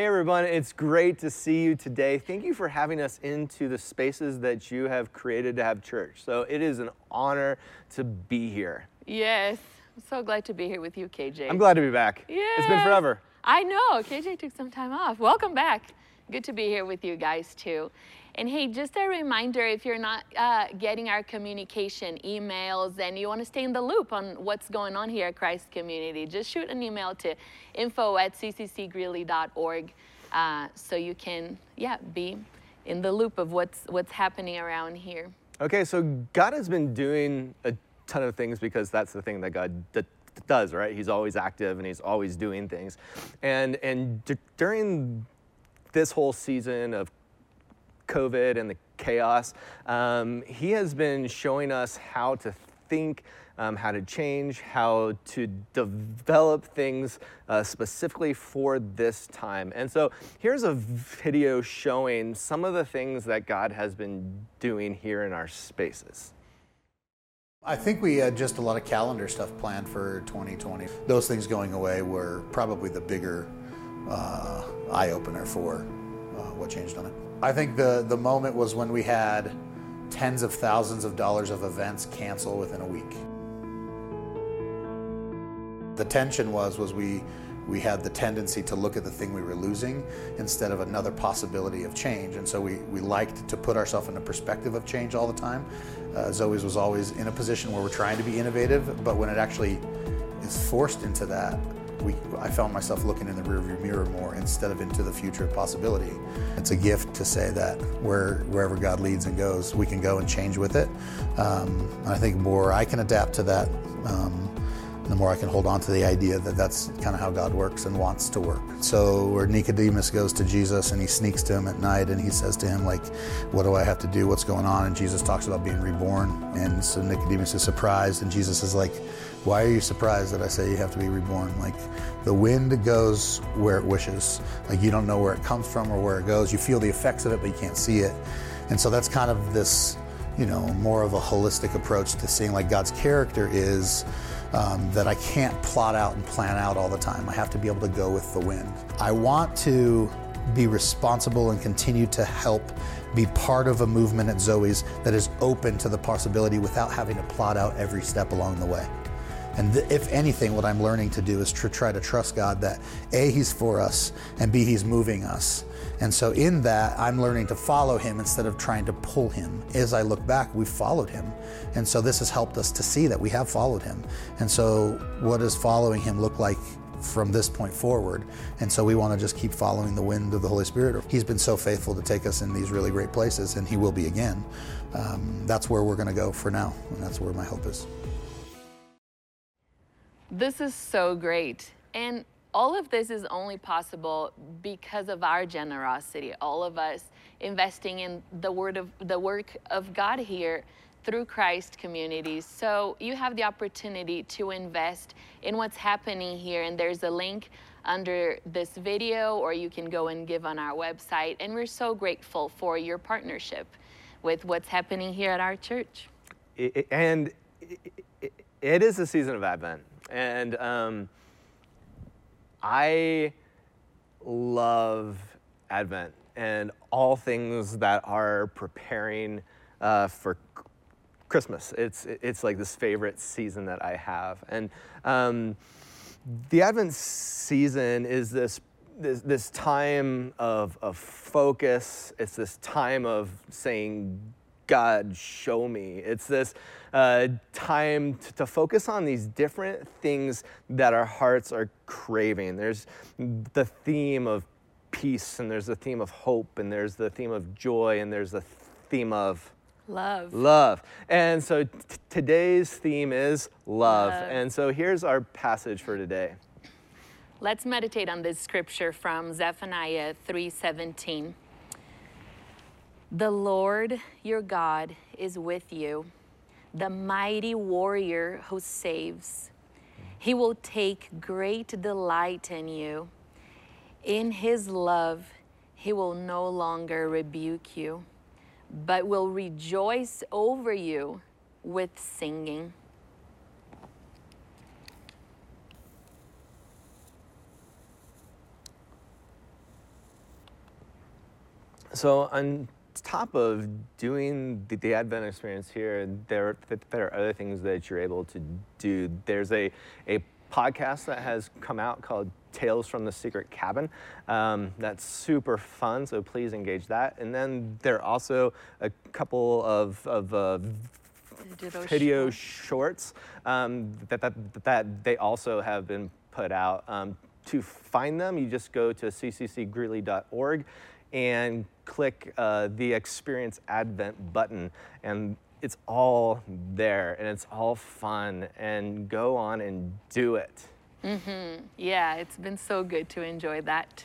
Hey everyone, it's great to see you today. Thank you for having us into the spaces that you have created to have church. So it is an honor to be here. Yes. I'm so glad to be here with you, KJ. I'm glad to be back. Yeah. It's been forever. I know. KJ took some time off. Welcome back. Good to be here with you guys too. And hey, just a reminder if you're not uh, getting our communication emails and you want to stay in the loop on what's going on here at Christ Community, just shoot an email to info at cccgreeley.org uh, so you can, yeah, be in the loop of what's, what's happening around here. Okay, so God has been doing a ton of things because that's the thing that God d- does, right? He's always active and he's always doing things. And, and d- during this whole season of COVID and the chaos, um, he has been showing us how to think, um, how to change, how to develop things uh, specifically for this time. And so here's a video showing some of the things that God has been doing here in our spaces. I think we had just a lot of calendar stuff planned for 2020. Those things going away were probably the bigger uh, eye opener for uh, what changed on it. I think the, the moment was when we had tens of thousands of dollars of events cancel within a week. The tension was was we we had the tendency to look at the thing we were losing instead of another possibility of change. And so we, we liked to put ourselves in a perspective of change all the time. Uh, Zoe's was always in a position where we're trying to be innovative, but when it actually is forced into that, we, I found myself looking in the rearview mirror more instead of into the future of possibility. It's a gift to say that where, wherever God leads and goes, we can go and change with it. Um, and I think more I can adapt to that, um, the more I can hold on to the idea that that's kind of how God works and wants to work. So where Nicodemus goes to Jesus and he sneaks to him at night and he says to him like, "What do I have to do? What's going on?" And Jesus talks about being reborn, and so Nicodemus is surprised, and Jesus is like, "Why are you surprised that I say you have to be reborn? Like the wind goes where it wishes. Like you don't know where it comes from or where it goes. You feel the effects of it, but you can't see it." And so that's kind of this, you know, more of a holistic approach to seeing like God's character is um, that I can't plot out and plan out all the time. I have to be able to go with the wind. I want to be responsible and continue to help be part of a movement at Zoe's that is open to the possibility without having to plot out every step along the way. And th- if anything, what I'm learning to do is to try to trust God that A, He's for us, and B, He's moving us. And so in that, I'm learning to follow Him instead of trying to pull Him. As I look back, we've followed Him. And so this has helped us to see that we have followed Him. And so what does following Him look like from this point forward. And so we want to just keep following the wind of the Holy Spirit. He's been so faithful to take us in these really great places, and He will be again. Um, that's where we're going to go for now, and that's where my hope is. This is so great. And all of this is only possible because of our generosity, all of us investing in the word of the work of God here through Christ communities. So you have the opportunity to invest in what's happening here and there's a link under this video or you can go and give on our website and we're so grateful for your partnership with what's happening here at our church. It- and it- it is a season of Advent. And um, I love Advent and all things that are preparing uh, for Christmas. It's, it's like this favorite season that I have. And um, the Advent season is this, this, this time of, of focus, it's this time of saying, God, show me. It's this uh, time to, to focus on these different things that our hearts are craving. There's the theme of peace, and there's the theme of hope, and there's the theme of joy, and there's the theme of Love. love. And so t- today's theme is love. Love. And so here's our passage for today. Let's meditate on this scripture from Zephaniah 3:17. The Lord your God is with you, the mighty warrior who saves. He will take great delight in you. In his love, he will no longer rebuke you, but will rejoice over you with singing. So on top of doing the, the Advent experience here, there there are other things that you're able to do. There's a a podcast that has come out called Tales from the Secret Cabin. Um, that's super fun, so please engage that. And then there are also a couple of, of uh, Video shorts um, that, that, that they also have been put out. Um, to find them, you just go to cccgreeley.org and click uh, the Experience Advent button, and it's all there, and it's all fun. And go on and do it. Yeah, it's been so good to enjoy that.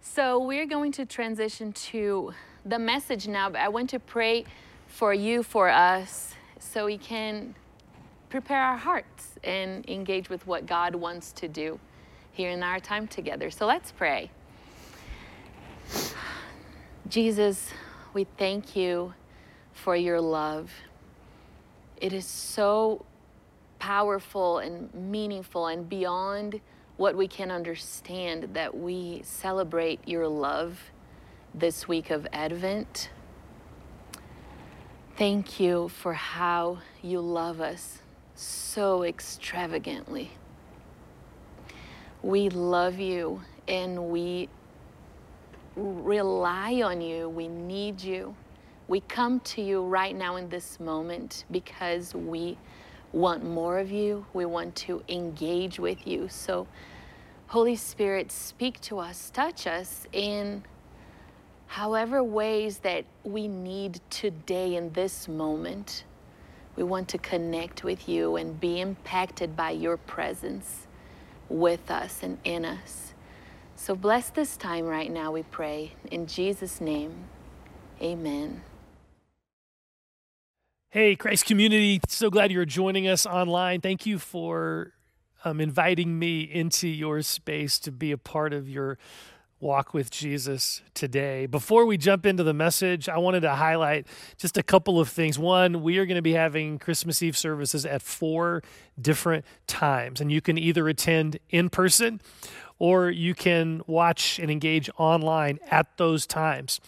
So, we're going to transition to the message now, but I want to pray for you, for us, so we can prepare our hearts and engage with what God wants to do here in our time together. So, let's pray. Jesus, we thank you for your love. It is so powerful and meaningful and beyond what we can understand that we celebrate your love this week of Advent. Thank you for how you love us so extravagantly. We love you and we rely on you. We need you. We come to you right now in this moment because we want more of you. We want to engage with you. So, Holy Spirit, speak to us, touch us in however ways that we need today in this moment. We want to connect with you and be impacted by your presence with us and in us. So bless this time right now, we pray. In Jesus' name, amen. Hey, Christ community, so glad you're joining us online. Thank you for um, inviting me into your space to be a part of your walk with Jesus today. Before we jump into the message, I wanted to highlight just a couple of things. One, we are going to be having Christmas Eve services at four different times, and you can either attend in person or you can watch and engage online at those times.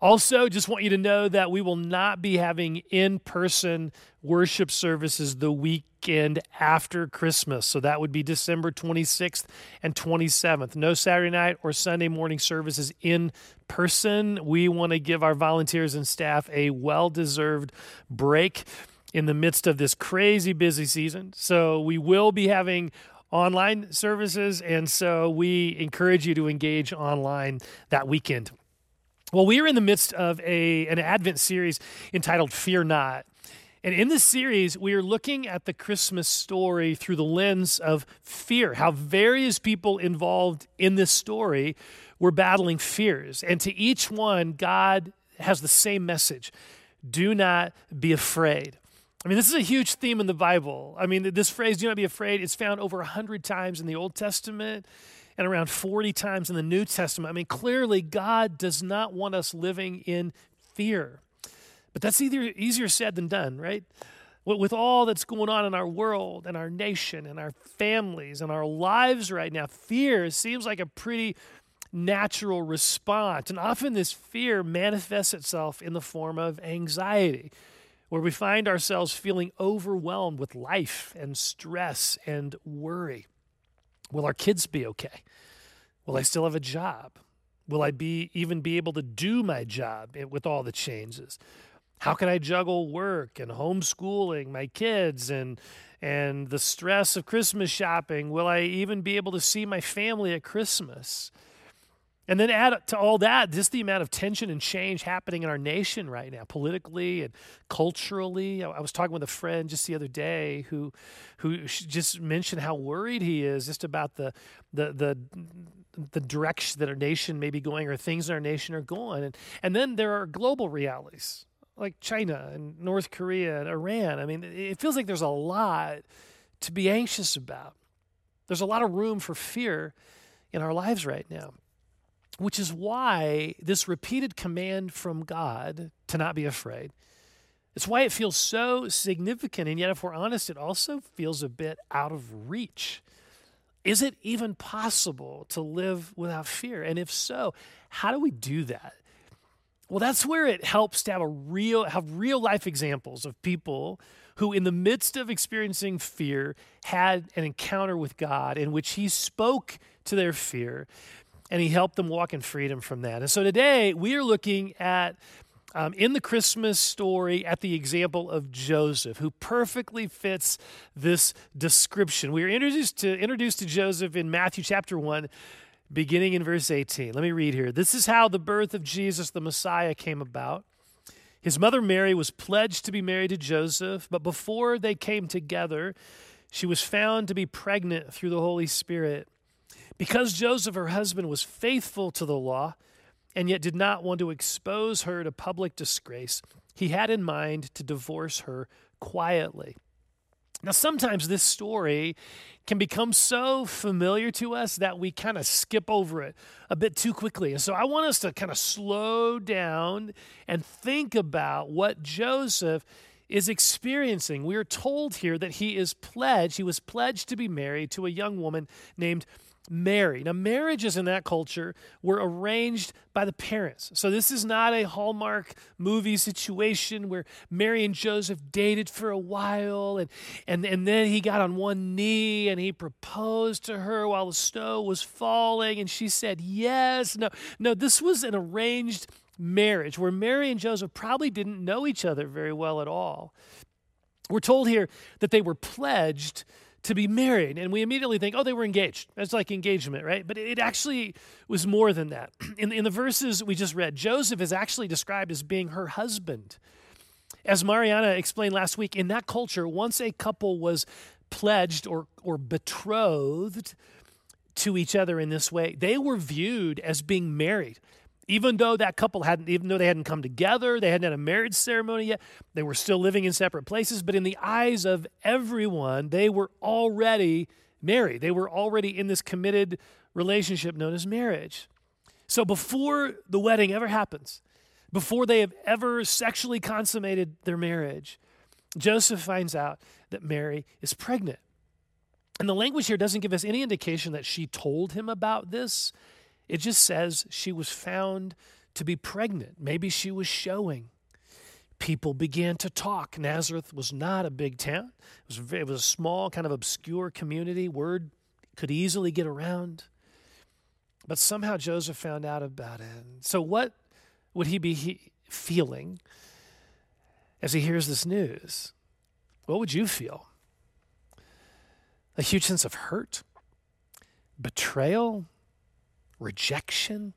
Also, just want you to know that we will not be having in person worship services the weekend after Christmas. So that would be December 26th and 27th. No Saturday night or Sunday morning services in person. We want to give our volunteers and staff a well deserved break in the midst of this crazy busy season. So we will be having online services. And so we encourage you to engage online that weekend. Well, we are in the midst of a, an Advent series entitled Fear Not. And in this series, we are looking at the Christmas story through the lens of fear, how various people involved in this story were battling fears. And to each one, God has the same message do not be afraid. I mean, this is a huge theme in the Bible. I mean, this phrase, do not be afraid, is found over 100 times in the Old Testament and around 40 times in the New Testament. I mean, clearly, God does not want us living in fear. But that's either easier said than done, right? With all that's going on in our world and our nation and our families and our lives right now, fear seems like a pretty natural response. And often this fear manifests itself in the form of anxiety, where we find ourselves feeling overwhelmed with life and stress and worry. Will our kids be okay? Will I still have a job? Will I be even be able to do my job with all the changes? How can I juggle work and homeschooling my kids and and the stress of Christmas shopping? Will I even be able to see my family at Christmas? And then add to all that, just the amount of tension and change happening in our nation right now, politically and culturally. I was talking with a friend just the other day who, who just mentioned how worried he is just about the, the, the, the direction that our nation may be going or things in our nation are going. And, and then there are global realities like China and North Korea and Iran. I mean, it feels like there's a lot to be anxious about. There's a lot of room for fear in our lives right now which is why this repeated command from God to not be afraid. It's why it feels so significant, and yet, if we're honest, it also feels a bit out of reach. Is it even possible to live without fear? And if so, how do we do that? Well, that's where it helps to have a real have real life examples of people who in the midst of experiencing fear had an encounter with God in which he spoke to their fear and he helped them walk in freedom from that. And so today we are looking at um, in the Christmas story at the example of Joseph, who perfectly fits this description. We are introduced to introduced to Joseph in Matthew chapter one, beginning in verse 18. Let me read here. This is how the birth of Jesus the Messiah came about. His mother Mary was pledged to be married to Joseph, but before they came together, she was found to be pregnant through the Holy Spirit. Because Joseph, her husband, was faithful to the law and yet did not want to expose her to public disgrace, he had in mind to divorce her quietly. Now, sometimes this story can become so familiar to us that we kind of skip over it a bit too quickly. And so I want us to kind of slow down and think about what Joseph is experiencing. We are told here that he is pledged, he was pledged to be married to a young woman named Mary. Now, marriages in that culture were arranged by the parents. So, this is not a Hallmark movie situation where Mary and Joseph dated for a while and, and, and then he got on one knee and he proposed to her while the snow was falling and she said yes. No, no, this was an arranged marriage where Mary and Joseph probably didn't know each other very well at all. We're told here that they were pledged to be married. And we immediately think, oh, they were engaged. That's like engagement, right? But it actually was more than that. In, in the verses we just read, Joseph is actually described as being her husband. As Mariana explained last week, in that culture, once a couple was pledged or, or betrothed to each other in this way, they were viewed as being married even though that couple hadn't even though they hadn't come together they hadn't had a marriage ceremony yet they were still living in separate places but in the eyes of everyone they were already married. They were already in this committed relationship known as marriage. So before the wedding ever happens before they have ever sexually consummated their marriage joseph finds out that mary is pregnant. And the language here doesn't give us any indication that she told him about this it just says she was found to be pregnant. Maybe she was showing. People began to talk. Nazareth was not a big town, it was, it was a small, kind of obscure community. Word could easily get around. But somehow Joseph found out about it. So, what would he be he- feeling as he hears this news? What would you feel? A huge sense of hurt, betrayal, rejection,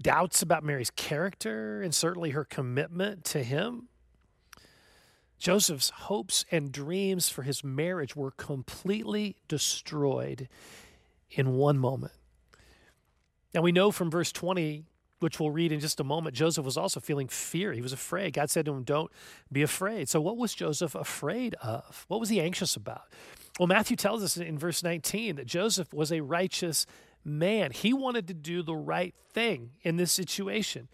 doubts about Mary's character, and certainly her commitment to him. Joseph's hopes and dreams for his marriage were completely destroyed in one moment. Now we know from verse 20, which we'll read in just a moment, Joseph was also feeling fear. He was afraid. God said to him, Don't be afraid. So, what was Joseph afraid of? What was he anxious about? Well, Matthew tells us in verse 19 that Joseph was a righteous man. He wanted to do the right thing in this situation.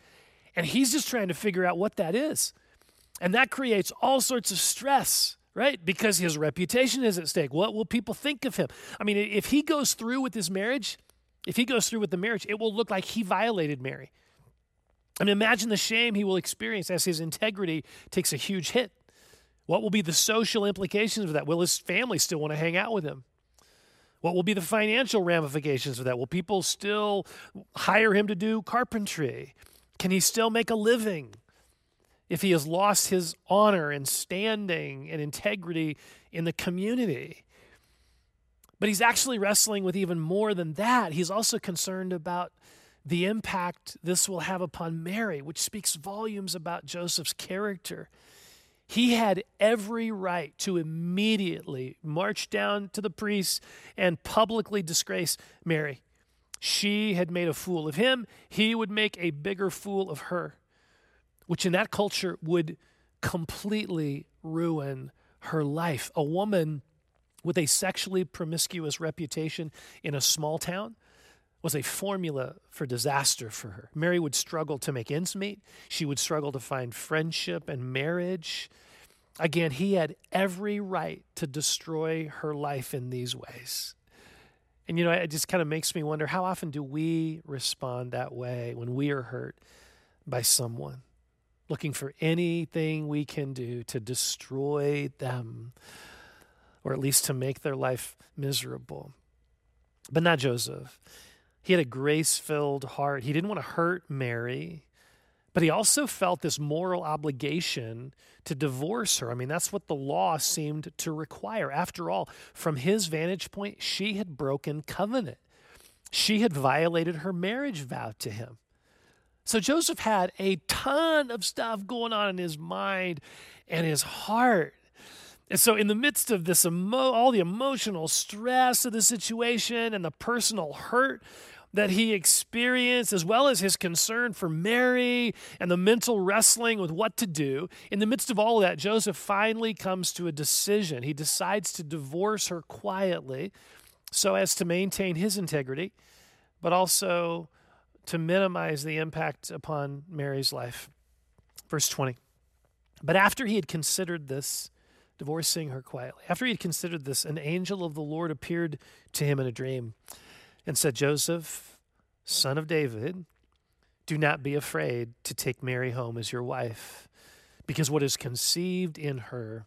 And he's just trying to figure out what that is. And that creates all sorts of stress, right? Because his reputation is at stake. What will people think of him? I mean, if he goes through with his marriage, if he goes through with the marriage, it will look like he violated Mary. I mean, imagine the shame he will experience as his integrity takes a huge hit. What will be the social implications of that? Will his family still want to hang out with him? What will be the financial ramifications of that? Will people still hire him to do carpentry? Can he still make a living if he has lost his honor and standing and integrity in the community? But he's actually wrestling with even more than that. He's also concerned about the impact this will have upon Mary, which speaks volumes about Joseph's character. He had every right to immediately march down to the priests and publicly disgrace Mary. She had made a fool of him, he would make a bigger fool of her, which in that culture would completely ruin her life. A woman with a sexually promiscuous reputation in a small town was a formula for disaster for her. Mary would struggle to make ends meet. She would struggle to find friendship and marriage. Again, he had every right to destroy her life in these ways. And you know, it just kind of makes me wonder how often do we respond that way when we are hurt by someone, looking for anything we can do to destroy them or at least to make their life miserable. But not Joseph. He had a grace filled heart. He didn't want to hurt Mary, but he also felt this moral obligation to divorce her. I mean, that's what the law seemed to require. After all, from his vantage point, she had broken covenant, she had violated her marriage vow to him. So Joseph had a ton of stuff going on in his mind and his heart. And so, in the midst of this, emo- all the emotional stress of the situation and the personal hurt that he experienced, as well as his concern for Mary and the mental wrestling with what to do, in the midst of all of that, Joseph finally comes to a decision. He decides to divorce her quietly so as to maintain his integrity, but also to minimize the impact upon Mary's life. Verse 20. But after he had considered this, divorcing her quietly, after he had considered this, an angel of the Lord appeared to him in a dream and said, Joseph, son of David, do not be afraid to take Mary home as your wife, because what is conceived in her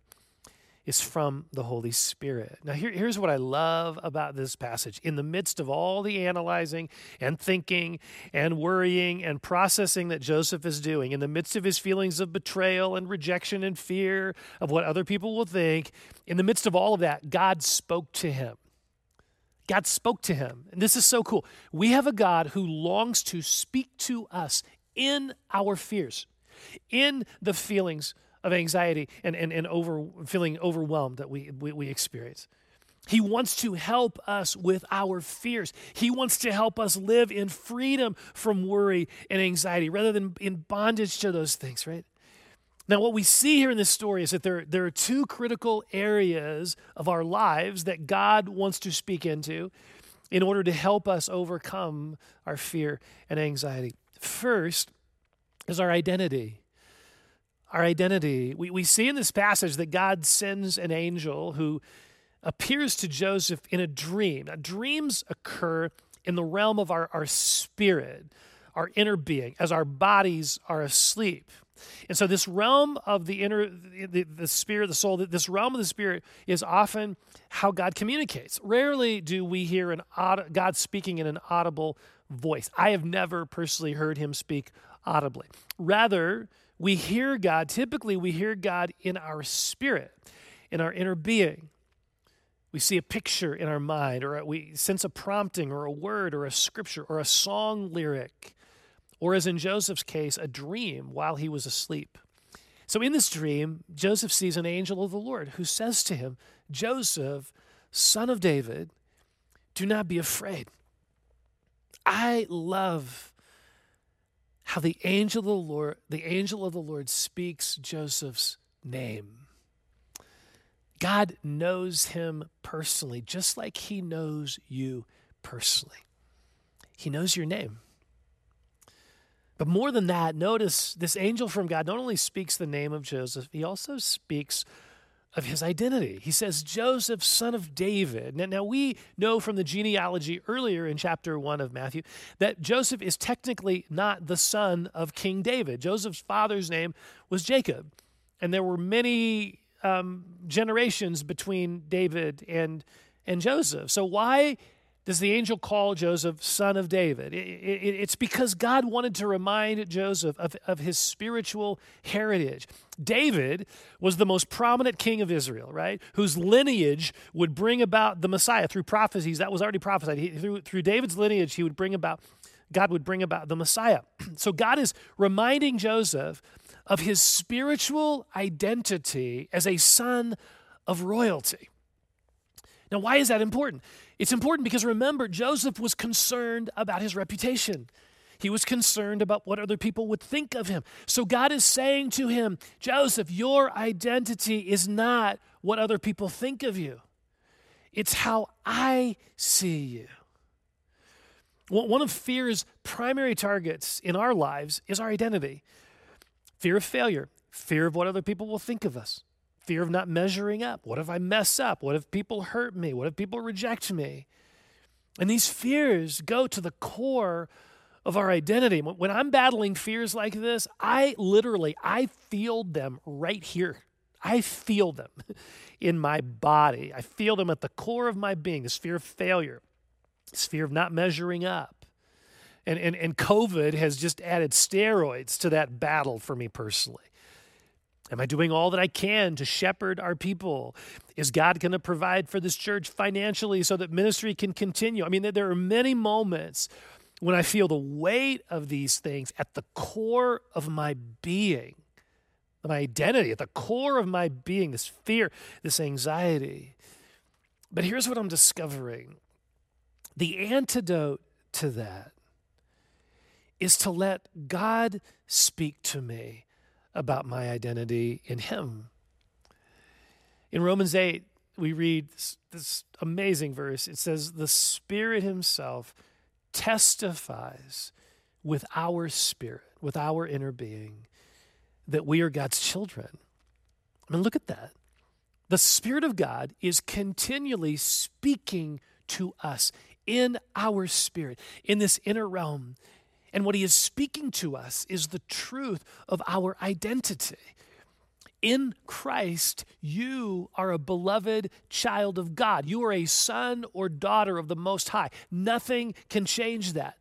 is from the Holy Spirit. Now, here, here's what I love about this passage. In the midst of all the analyzing and thinking and worrying and processing that Joseph is doing, in the midst of his feelings of betrayal and rejection and fear of what other people will think, in the midst of all of that, God spoke to him. God spoke to him. And this is so cool. We have a God who longs to speak to us in our fears, in the feelings of anxiety and, and, and over, feeling overwhelmed that we, we, we experience. He wants to help us with our fears. He wants to help us live in freedom from worry and anxiety rather than in bondage to those things, right? Now, what we see here in this story is that there, there are two critical areas of our lives that God wants to speak into in order to help us overcome our fear and anxiety. First is our identity our identity. We, we see in this passage that God sends an angel who appears to Joseph in a dream. Now, dreams occur in the realm of our, our spirit, our inner being, as our bodies are asleep. And so, this realm of the inner, the, the spirit, the soul, this realm of the spirit is often how God communicates. Rarely do we hear an aud- God speaking in an audible voice. I have never personally heard him speak audibly. Rather, we hear God, typically, we hear God in our spirit, in our inner being. We see a picture in our mind, or we sense a prompting, or a word, or a scripture, or a song lyric, or as in Joseph's case, a dream while he was asleep. So in this dream, Joseph sees an angel of the Lord who says to him, Joseph, son of David, do not be afraid. I love how the angel of the Lord, the angel of the Lord speaks Joseph's name. God knows him personally, just like he knows you personally. He knows your name. But more than that, notice this angel from God not only speaks the name of Joseph, he also speaks of his identity. He says, Joseph, son of David. Now, now, we know from the genealogy earlier in chapter 1 of Matthew that Joseph is technically not the son of King David. Joseph's father's name was Jacob. And there were many um, generations between David and, and Joseph. So, why does the angel call Joseph son of David? It, it, it's because God wanted to remind Joseph of, of his spiritual heritage. David was the most prominent king of Israel, right? Whose lineage would bring about the Messiah through prophecies. That was already prophesied. He, through, through David's lineage, he would bring about, God would bring about the Messiah. so God is reminding Joseph of his spiritual identity as a son of royalty. Now, why is that important? It's important because remember, Joseph was concerned about his reputation. He was concerned about what other people would think of him. So God is saying to him, Joseph, your identity is not what other people think of you, it's how I see you. One of fear's primary targets in our lives is our identity fear of failure, fear of what other people will think of us, fear of not measuring up. What if I mess up? What if people hurt me? What if people reject me? And these fears go to the core of our identity. When I'm battling fears like this, I literally I feel them right here. I feel them in my body. I feel them at the core of my being, this fear of failure, this fear of not measuring up. And, and, and COVID has just added steroids to that battle for me personally. Am I doing all that I can to shepherd our people? Is God going to provide for this church financially so that ministry can continue? I mean, there are many moments when I feel the weight of these things at the core of my being, my identity, at the core of my being, this fear, this anxiety. But here's what I'm discovering the antidote to that is to let God speak to me about my identity in Him. In Romans 8, we read this, this, amazing verse. It says, The Spirit Himself testifies with our spirit, with our inner being, that we are God's children. I mean, look at that. The Spirit of God is continually speaking to us in our spirit, in this inner realm. And what He is speaking to us is the truth of our identity. In Christ, you are a beloved child of God. You are a son or daughter of the Most High. Nothing can change that.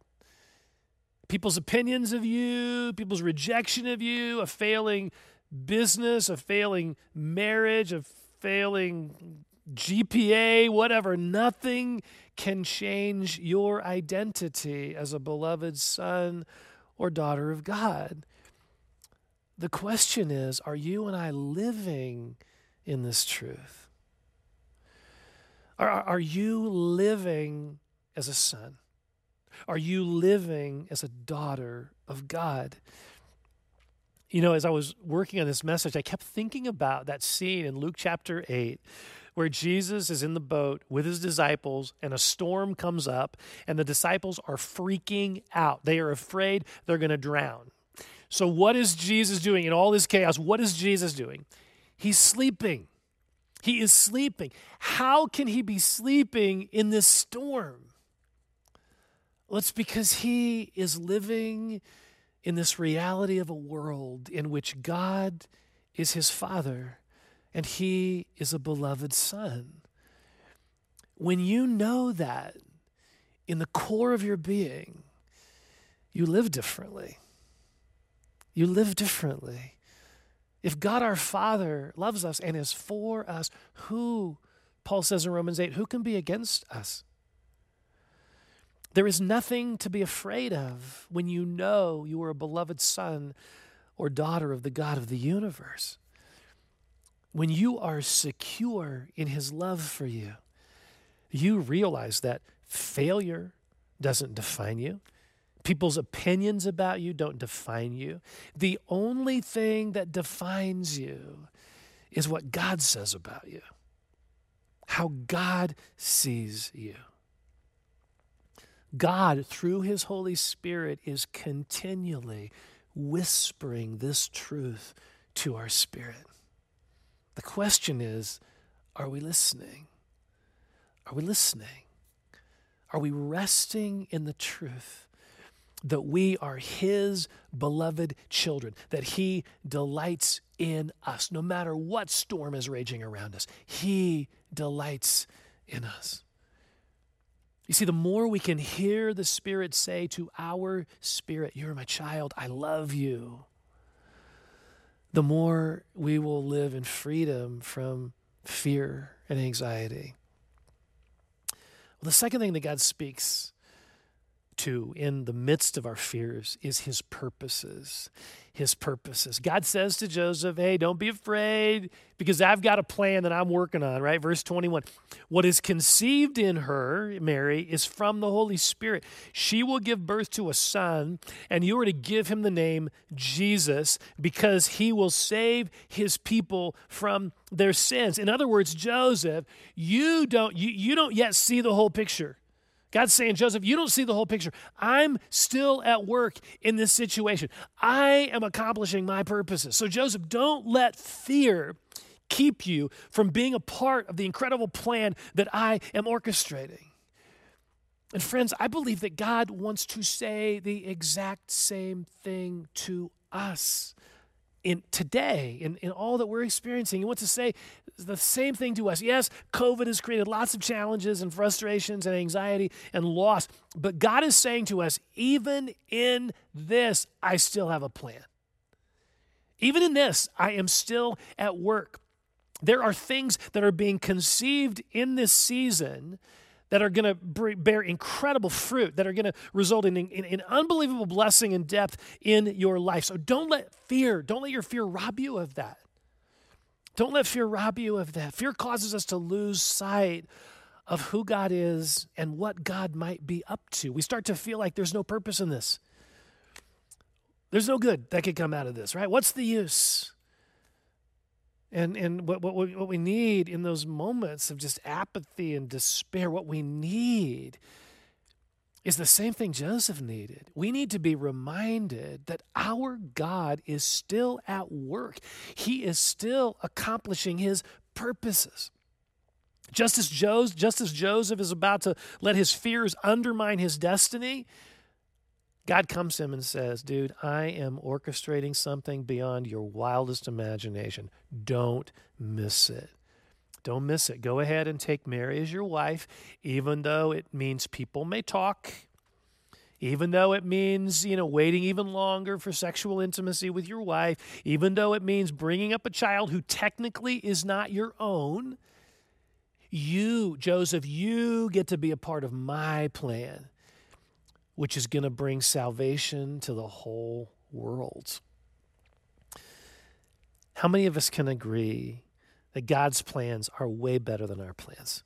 People's opinions of you, people's rejection of you, a failing business, a failing marriage, a failing GPA, whatever, nothing can change your identity as a beloved son or daughter of God. The question is are you and I living in this truth? Are, are you living as a son? Are you living as a daughter of God? You know, as I was working on this message, I kept thinking about that scene in Luke chapter 8 where Jesus is in the boat with his disciples and a storm comes up and the disciples are freaking out. They are afraid they're going to drown. So, what is Jesus doing in all this chaos? What is Jesus doing? He's sleeping. He is sleeping. How can he be sleeping in this storm? Well, it's because he is living in this reality of a world in which God is his father and he is a beloved son. When you know that in the core of your being, you live differently you live differently. If God our Father loves us and is for us, who, Paul says in Romans 8, who can be against us? There is nothing to be afraid of when you know you are a beloved son or daughter of the God of the universe. When you are secure in his love for you, you realize that failure doesn't define you. People's opinions about you don't define you. The only thing that defines you is what God says about you, how God sees you. God, through His Holy Spirit, is continually whispering this truth to our spirit. The question is are we listening? Are we listening? Are we resting in the truth that we are His beloved children, that He delights in us. No matter what storm is raging around us, He delights in us. You see, the more we can hear the Spirit say to our spirit, You're my child, I love you, the more we will live in freedom from fear and anxiety. Well, the second thing that God speaks to in the midst of our fears is his purposes. His purposes. God says to Joseph, Hey, don't be afraid because I've got a plan that I'm working on, right? Verse 21. What is conceived in her, Mary, is from the Holy Spirit. She will give birth to a son, and you are to give him the name Jesus because he will save his people from their sins. In other words, Joseph, you don't, you, you don't yet see the whole picture. God's saying, Joseph, you don't see the whole picture. I'm still at work in this situation. I am accomplishing my purposes. So, Joseph, don't let fear keep you from being a part of the incredible plan that I am orchestrating. And friends, I believe that God wants to say the exact same thing to us in today, in, in all that we're experiencing. He wants to say the same thing to us. Yes, COVID has created lots of challenges and frustrations and anxiety and loss, but God is saying to us, even in this, I still have a plan. Even in this, I am still at work. There are things that are being conceived in this season that are going to bear incredible fruit, that are going to result in, in, unbelievable blessing and depth in your life. So don't let fear, don't let your fear rob you of that. Don't let fear rob you of that. Fear causes us to lose sight of who God is and what God might be up to. We start to feel like there's no purpose in this. There's no good that could come out of this, right? What's the use? And, and what, what, what we need in those moments of just apathy and despair, what we need is the same thing Joseph needed. We need to be reminded that our God is still at work, He is still accomplishing His purposes. Just as, Joseph, just as Joseph is about to let his fears undermine his destiny, God comes to him and says, Dude, I am orchestrating something beyond your wildest imagination. Don't miss it. Don't miss it. Go ahead and take Mary as your wife, even though it means people may talk, even though it means, you know, waiting even longer for sexual intimacy with your wife, even though it means bringing up a child who technically is not your own. You, Joseph, you get to be a part of my plan which is going to bring salvation to the whole world. How many of us can agree that God's plans are way better than our plans?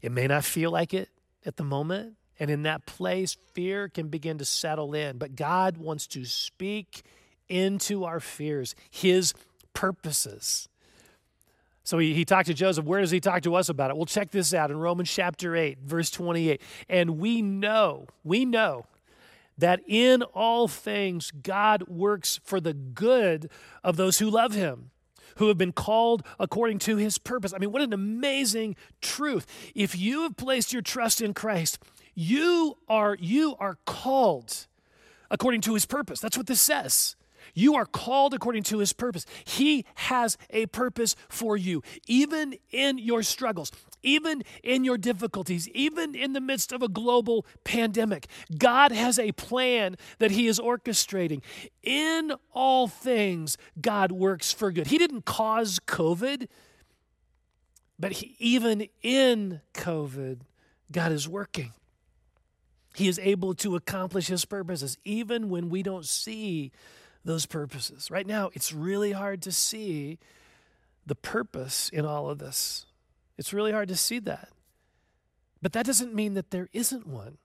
It may not feel like it at the moment, and in that place, fear can begin to settle in, but God wants to speak into our fears, His purposes. So he, he talked to Joseph. Where does he talk to us about it? Well, check this out in Romans chapter 8, verse 28. And we know, we know that in all things God works for the good of those who love him who have been called according to his purpose. I mean, what an amazing truth. If you have placed your trust in Christ, you are you are called according to his purpose. That's what this says. You are called according to his purpose. He has a purpose for you, even in your struggles, even in your difficulties, even in the midst of a global pandemic. God has a plan that he is orchestrating. In all things, God works for good. He didn't cause COVID, but he, even in COVID, God is working. He is able to accomplish his purposes even when we don't see those purposes. Right now, it's really hard to see the purpose in all of this. It's really hard to see that. But that doesn't mean that there isn't one.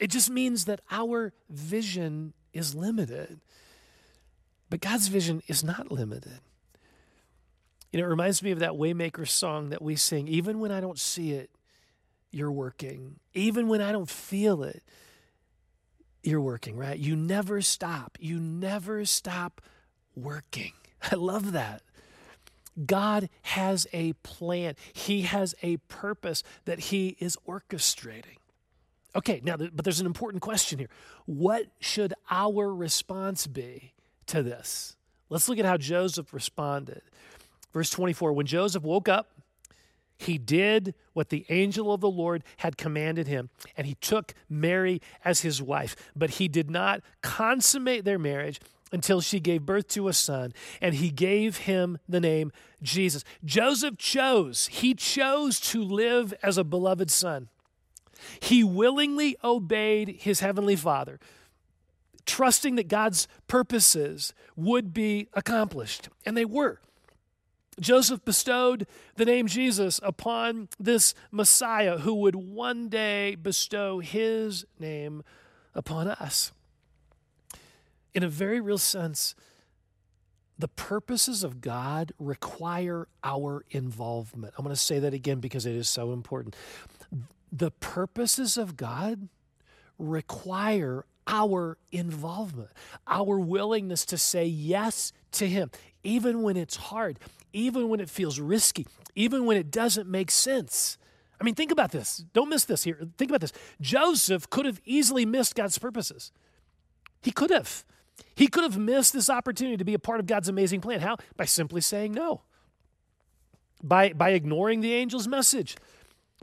It just means that our vision is limited. But God's vision is not limited. You know, it reminds me of that Waymaker song that we sing even when I don't see it, you're working. Even when I don't feel it, you're working, right? You never stop. You never stop working. I love that. God has a plan, He has a purpose that He is orchestrating. Okay, now, but there's an important question here. What should our response be to this? Let's look at how Joseph responded. Verse 24 When Joseph woke up, he did what the angel of the Lord had commanded him, and he took Mary as his wife. But he did not consummate their marriage until she gave birth to a son, and he gave him the name Jesus. Joseph chose, he chose to live as a beloved son. He willingly obeyed his heavenly father, trusting that God's purposes would be accomplished, and they were. Joseph bestowed the name Jesus upon this Messiah who would one day bestow his name upon us. In a very real sense, the purposes of God require our involvement. I'm going to say that again because it is so important. The purposes of God require our involvement, our willingness to say yes to Him, even when it's hard, even when it feels risky, even when it doesn't make sense. I mean, think about this. Don't miss this here. Think about this. Joseph could have easily missed God's purposes. He could have. He could have missed this opportunity to be a part of God's amazing plan. How? By simply saying no, by, by ignoring the angel's message,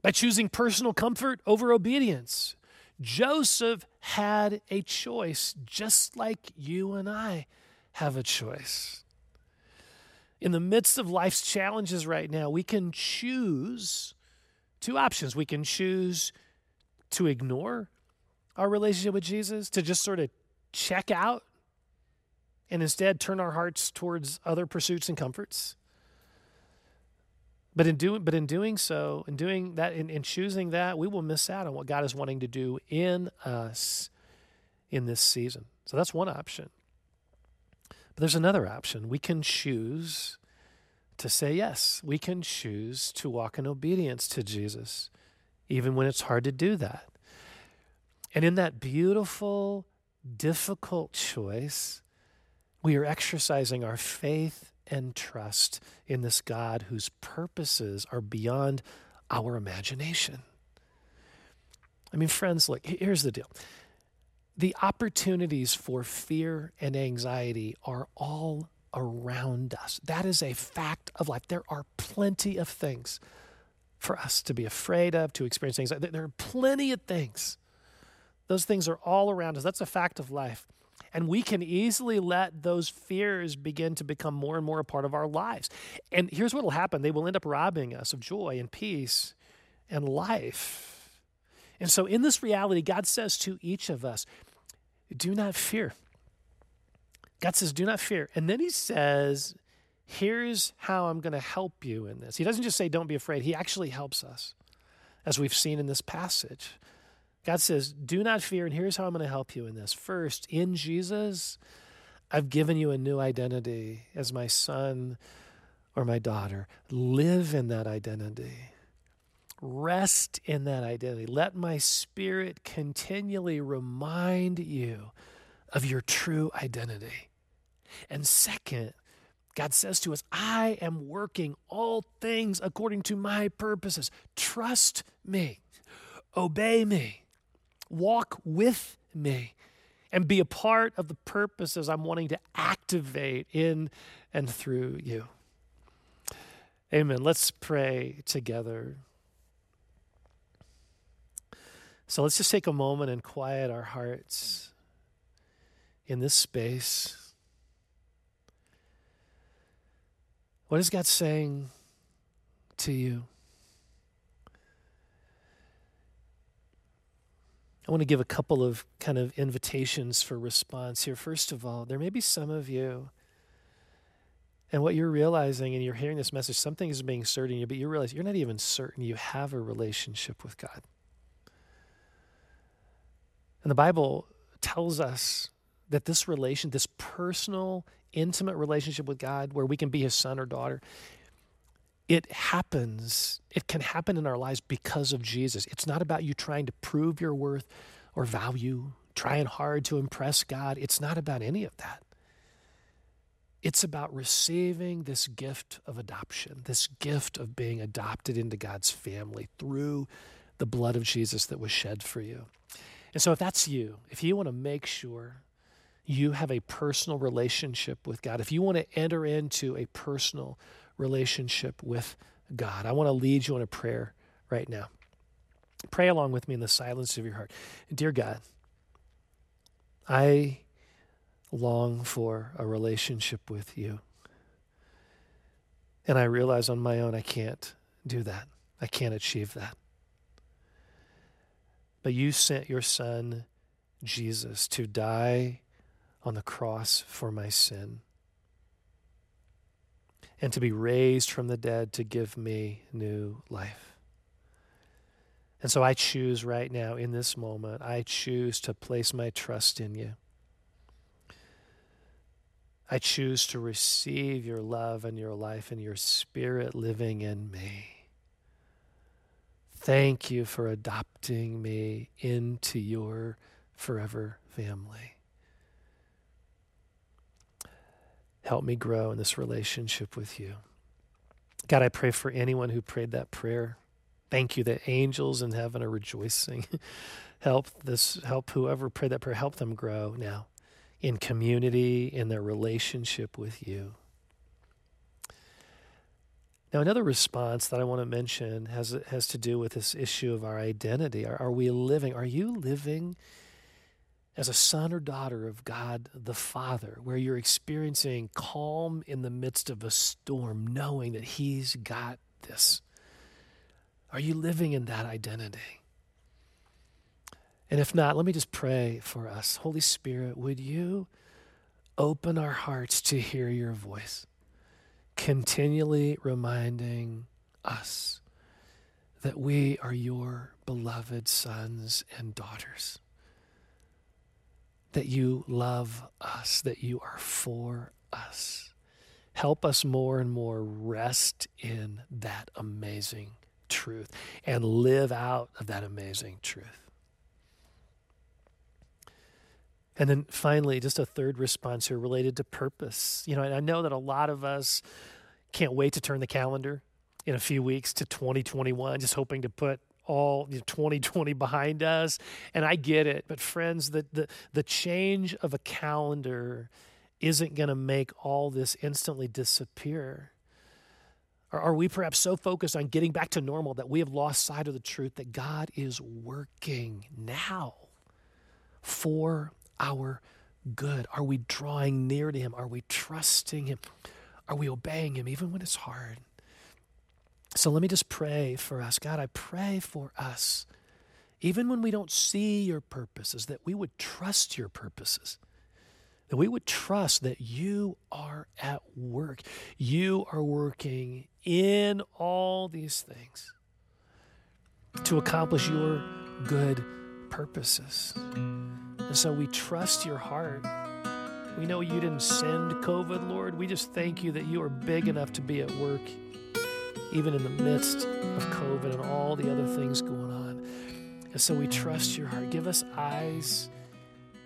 by choosing personal comfort over obedience. Joseph had a choice, just like you and I have a choice. In the midst of life's challenges right now, we can choose two options. We can choose to ignore our relationship with Jesus, to just sort of check out and instead turn our hearts towards other pursuits and comforts. But in doing, but in doing so, in doing that, in, in choosing that, we will miss out on what God is wanting to do in us in this season. So that's one option. But there's another option. We can choose to say yes. We can choose to walk in obedience to Jesus, even when it's hard to do that. And in that beautiful, difficult choice, we are exercising our faith and trust in this God whose purposes are beyond our imagination. I mean, friends, look, here's the deal. The opportunities for fear and anxiety are all around us. That is a fact of life. There are plenty of things for us to be afraid of, to experience anxiety. There are plenty of things. Those things are all around us. That's a fact of life. And we can easily let those fears begin to become more and more a part of our lives. And here's what will happen they will end up robbing us of joy and peace and life. And so, in this reality, God says to each of us, do not fear. God says, do not fear. And then he says, here's how I'm going to help you in this. He doesn't just say, don't be afraid. He actually helps us, as we've seen in this passage. God says, Do not fear, and here's how I'm going to help you in this. First, in Jesus, I've given you a new identity as my son or my daughter. Live in that identity. Rest in that identity. Let my spirit continually remind you of your true identity. And second, God says to us, I am working all things according to my purposes. Trust me, obey me walk with me and be a part of the purposes I'm wanting to activate in and through you. Amen. Let's pray together. So let's just take a moment and quiet our hearts in this space. What is God saying to you? I want to give a couple of kind of invitations for response here. First of all, there may be some of you, and what you're realizing, and you're hearing this message, something is being stirred in you, but you realize you're not even certain you have a relationship with God. And the Bible tells us that this relation, this personal, intimate relationship with God, where we can be his son or daughter, it happens, it can happen in our lives because of Jesus. It's not about you trying to prove your worth or value, trying hard to impress God. It's not about any of that. It's about receiving this gift of adoption, this gift of being adopted into God's family through the blood of Jesus that was shed for you. And so, if that's you, if you want to make sure you have a personal relationship with God, if you want to enter into a personal relationship with God. I want to lead you in a prayer right now. Pray along with me in the silence of your heart. Dear God, I long for a relationship with you. And I realize on my own I can't do that. I can't achieve that. But you sent your son, Jesus, to die on the cross for my sin and to be raised from the dead to give me new life. And so I choose right now, in this moment, I choose to place my trust in you. I choose to receive your love and your life and your spirit living in me. Thank you for adopting me into your forever family. Help me grow in this relationship with you. God, I pray for anyone who prayed that prayer Thank you that angels in heaven are rejoicing. help this, help whoever prayed that prayer, help them grow now in community, in their relationship with you. Now, another response that I want to mention has, has to do with this issue of our identity. Are, are we living, are you living as a son or daughter of God the Father, where you're experiencing calm in the midst of a storm, knowing that He's got this? Are you living in that identity? And if not, let me just pray for us. Holy Spirit, would you open our hearts to hear your voice, continually reminding us that we are your beloved sons and daughters, that you love us, that you are for us. Help us more and more rest in that amazing truth and live out of that amazing truth. And then finally, just a third response here related to purpose. You know, I know that a lot of us can't wait to turn the calendar in a few weeks to 2021, just hoping to put all you know, 2020 behind us. And I get it, but friends, the, the, the change of a calendar isn't going to make all this instantly disappear. Are we perhaps so focused on getting back to normal that we have lost sight of the truth that God is working now for our good? Are we drawing near to Him? Are we trusting Him? Are we obeying Him even when it's hard? So let me just pray for us. God, I pray for us, even when we don't see your purposes, that we would trust your purposes that we would trust that you are at work. You are working in all these things to accomplish your good purposes. And so we trust your heart. We know you didn't send COVID, Lord. We just thank you that you are big enough to be at work, even in the midst of COVID and all the other things going on. And so we trust your heart. Give us eyes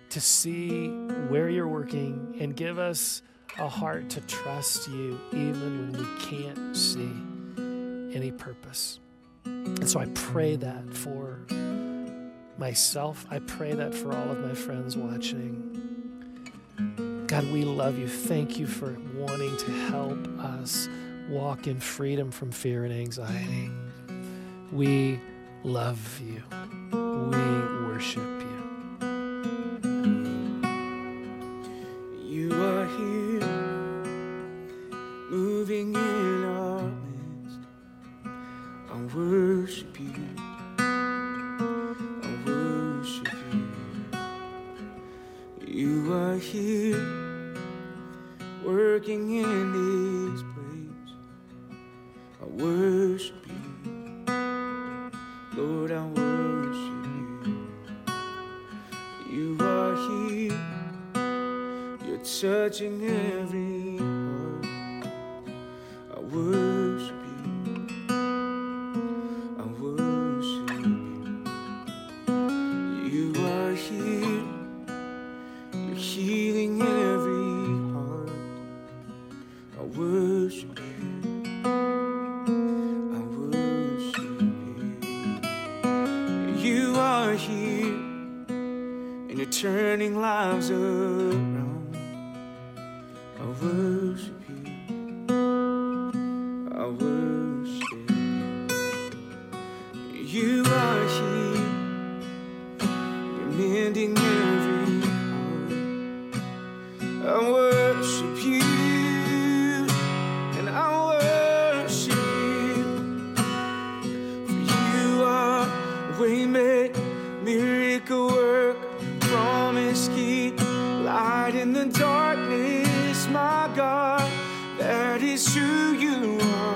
to see where you're working and give us a heart to trust you even when we can't see any purpose. And so I pray that for myself. I pray that for all of my friends watching. God, we love you. Thank you for wanting to help us walk in freedom from fear and anxiety. We love you. We worship you. You are here, moving in. make miracle work, promise keep, light in the darkness, my God, that is who you are.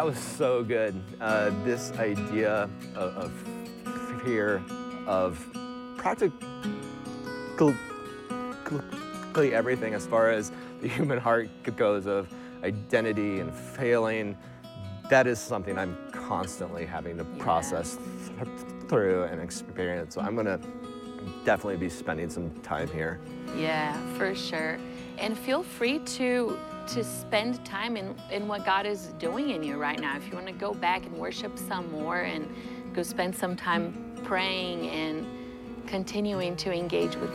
That was so good. Uh, this idea of, of fear, of practically everything as far as the human heart goes, of identity and failing, that is something I'm constantly having to process th- through and experience. So I'm going to definitely be spending some time here. Yeah, for sure. And feel free to to spend time in, in what God is doing in you right now. If you want to go back and worship some more and go spend some time praying and continuing to engage with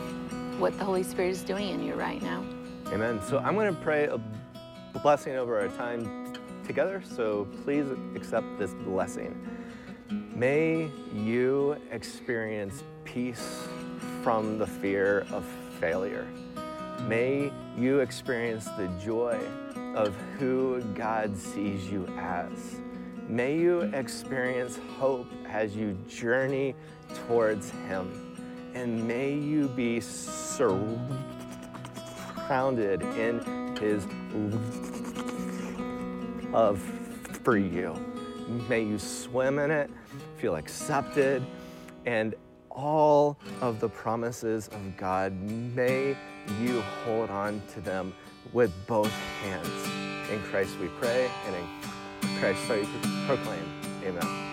what the Holy Spirit is doing in you right now. Amen. So I'm going to pray a blessing over our time together. So please accept this blessing. May you experience peace from the fear of failure. May you experience the joy of who God sees you as. May you experience hope as you journey towards Him. And may you be surrounded in His love for you. May you swim in it, feel accepted, and all of the promises of God, may you hold on to them with both hands. In Christ we pray, and in Christ we proclaim. Amen.